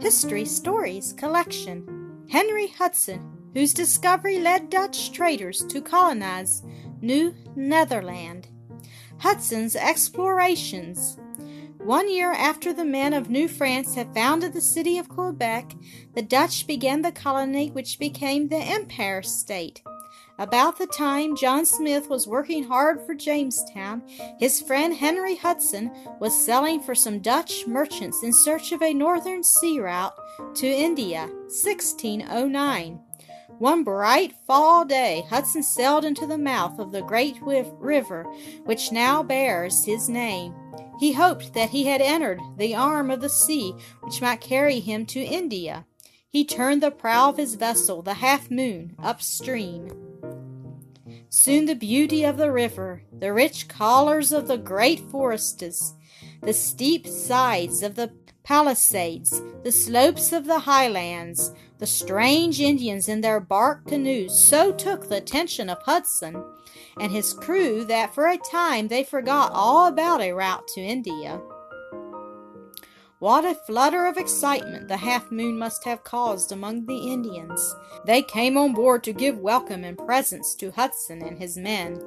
History Stories collection. Henry Hudson, whose discovery led Dutch traders to colonize New Netherland. Hudson's explorations. One year after the men of New France had founded the city of Quebec, the Dutch began the colony which became the Empire State. About the time John Smith was working hard for Jamestown, his friend Henry Hudson was sailing for some Dutch merchants in search of a northern sea route to India, 1609. One bright fall day, Hudson sailed into the mouth of the great river which now bears his name. He hoped that he had entered the arm of the sea which might carry him to India. He turned the prow of his vessel, the Half Moon, upstream. Soon the beauty of the river, the rich colors of the great forests, the steep sides of the palisades, the slopes of the highlands, the strange Indians in their bark canoes so took the attention of Hudson and his crew that for a time they forgot all about a route to India. What a flutter of excitement the half moon must have caused among the Indians. They came on board to give welcome and presents to Hudson and his men.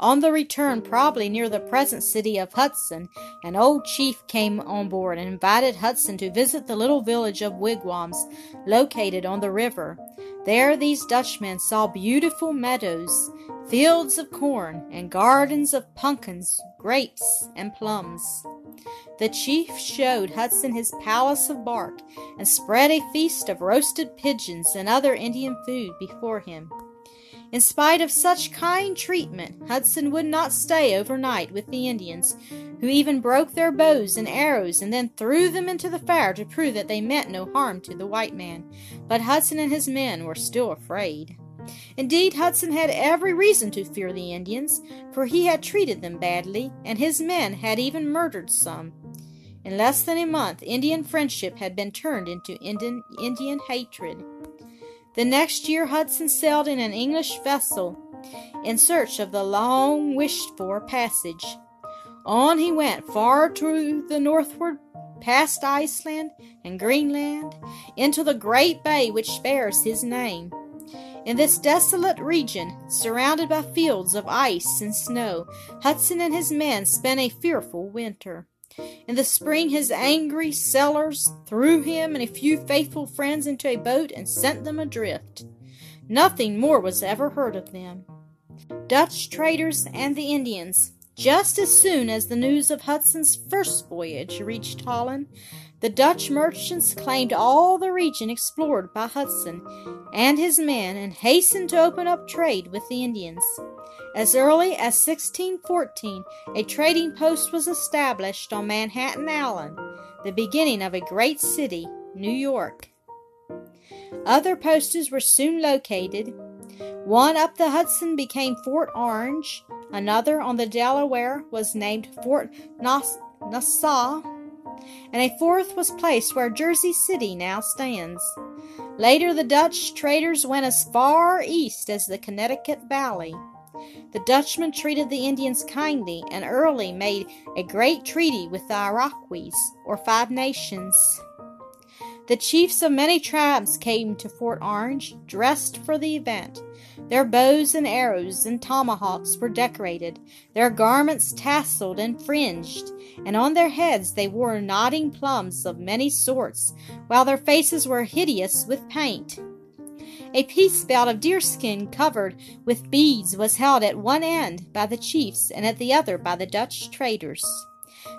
On the return, probably near the present city of Hudson, an old chief came on board and invited Hudson to visit the little village of Wigwams located on the river. There these Dutchmen saw beautiful meadows, fields of corn, and gardens of pumpkins, grapes, and plums. The chief showed Hudson his palace of bark and spread a feast of roasted pigeons and other Indian food before him. In spite of such kind treatment, Hudson would not stay overnight with the Indians, who even broke their bows and arrows and then threw them into the fire to prove that they meant no harm to the white man. But Hudson and his men were still afraid. Indeed, Hudson had every reason to fear the Indians, for he had treated them badly, and his men had even murdered some. In less than a month, Indian friendship had been turned into Indian, Indian hatred. The next year, Hudson sailed in an English vessel in search of the long wished for passage. On he went far to the northward, past Iceland and Greenland, into the great bay which bears his name. In this desolate region, surrounded by fields of ice and snow, Hudson and his men spent a fearful winter. In the spring, his angry sailors threw him and a few faithful friends into a boat and sent them adrift. Nothing more was ever heard of them. Dutch traders and the Indians. Just as soon as the news of Hudson's first voyage reached Holland, the Dutch merchants claimed all the region explored by Hudson and his men and hastened to open up trade with the Indians. As early as 1614, a trading post was established on Manhattan Island, the beginning of a great city, New York. Other posts were soon located. One up the Hudson became Fort Orange, another on the Delaware was named Fort Nassau and a fourth was placed where Jersey City now stands. Later, the Dutch traders went as far east as the Connecticut Valley. The Dutchmen treated the Indians kindly and early made a great treaty with the Iroquois, or Five Nations. The chiefs of many tribes came to Fort Orange dressed for the event. Their bows and arrows and tomahawks were decorated, their garments tasseled and fringed, and on their heads they wore nodding plumes of many sorts, while their faces were hideous with paint. A peace belt of deerskin covered with beads was held at one end by the chiefs and at the other by the Dutch traders.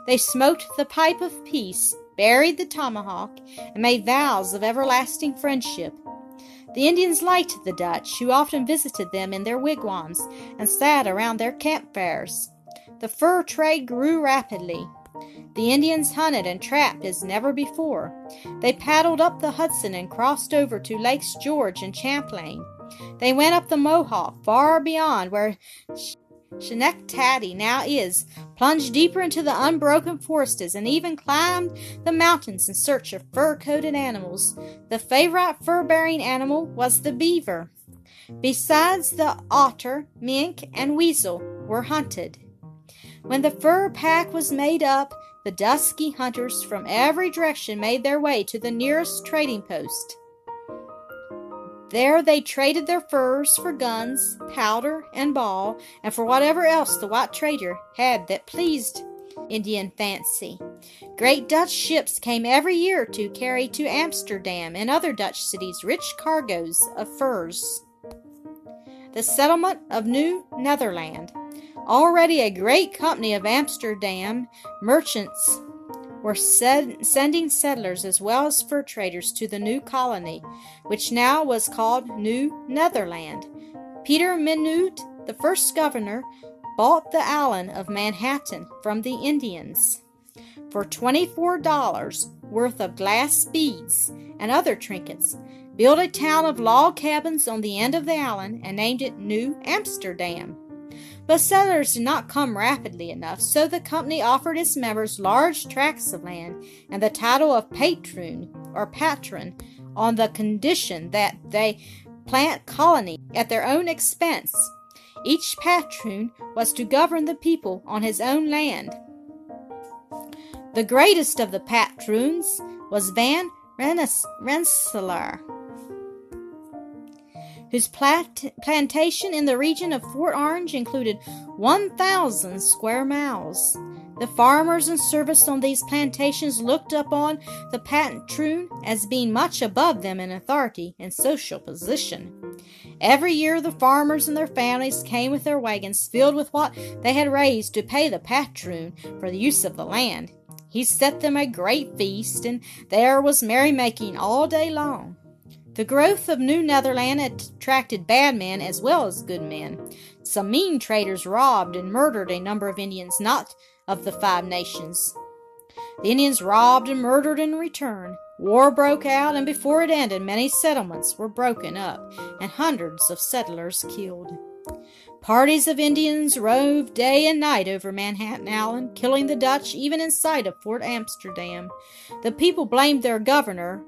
They smoked the pipe of peace buried the tomahawk, and made vows of everlasting friendship. The Indians liked the Dutch, who often visited them in their wigwams and sat around their campfires. The fur trade grew rapidly. The Indians hunted and trapped as never before. They paddled up the Hudson and crossed over to Lakes George and Champlain. They went up the Mohawk far beyond where Schenectady now is, plunged deeper into the unbroken forests, and even climbed the mountains in search of fur coated animals. The favorite fur bearing animal was the beaver. Besides, the otter, mink, and weasel were hunted. When the fur pack was made up, the dusky hunters from every direction made their way to the nearest trading post. There they traded their furs for guns, powder, and ball, and for whatever else the white trader had that pleased Indian fancy. Great Dutch ships came every year to carry to Amsterdam and other Dutch cities rich cargoes of furs. The settlement of New Netherland. Already a great company of Amsterdam merchants were sending settlers as well as fur traders to the new colony, which now was called New Netherland. Peter Minuit, the first governor, bought the island of Manhattan from the Indians for $24 worth of glass beads and other trinkets, built a town of log cabins on the end of the island, and named it New Amsterdam. But settlers did not come rapidly enough, so the company offered its members large tracts of land and the title of patroon or patron on the condition that they plant colony at their own expense each patroon was to govern the people on his own land. The greatest of the patroons was Van Rensselaer, whose plant- plantation in the region of Fort Orange included 1,000 square miles. The farmers and servants on these plantations looked upon the patroon as being much above them in authority and social position. Every year the farmers and their families came with their wagons filled with what they had raised to pay the patroon for the use of the land. He set them a great feast, and there was merrymaking all day long. The growth of New Netherland attracted bad men as well as good men. Some mean traders robbed and murdered a number of Indians not of the Five Nations. The Indians robbed and murdered in return. War broke out, and before it ended, many settlements were broken up and hundreds of settlers killed. Parties of Indians roved day and night over Manhattan Island, killing the Dutch even in sight of Fort Amsterdam. The people blamed their governor,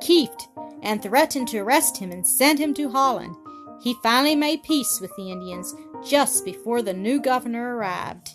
Kieft, and threatened to arrest him and send him to Holland. He finally made peace with the Indians just before the new governor arrived.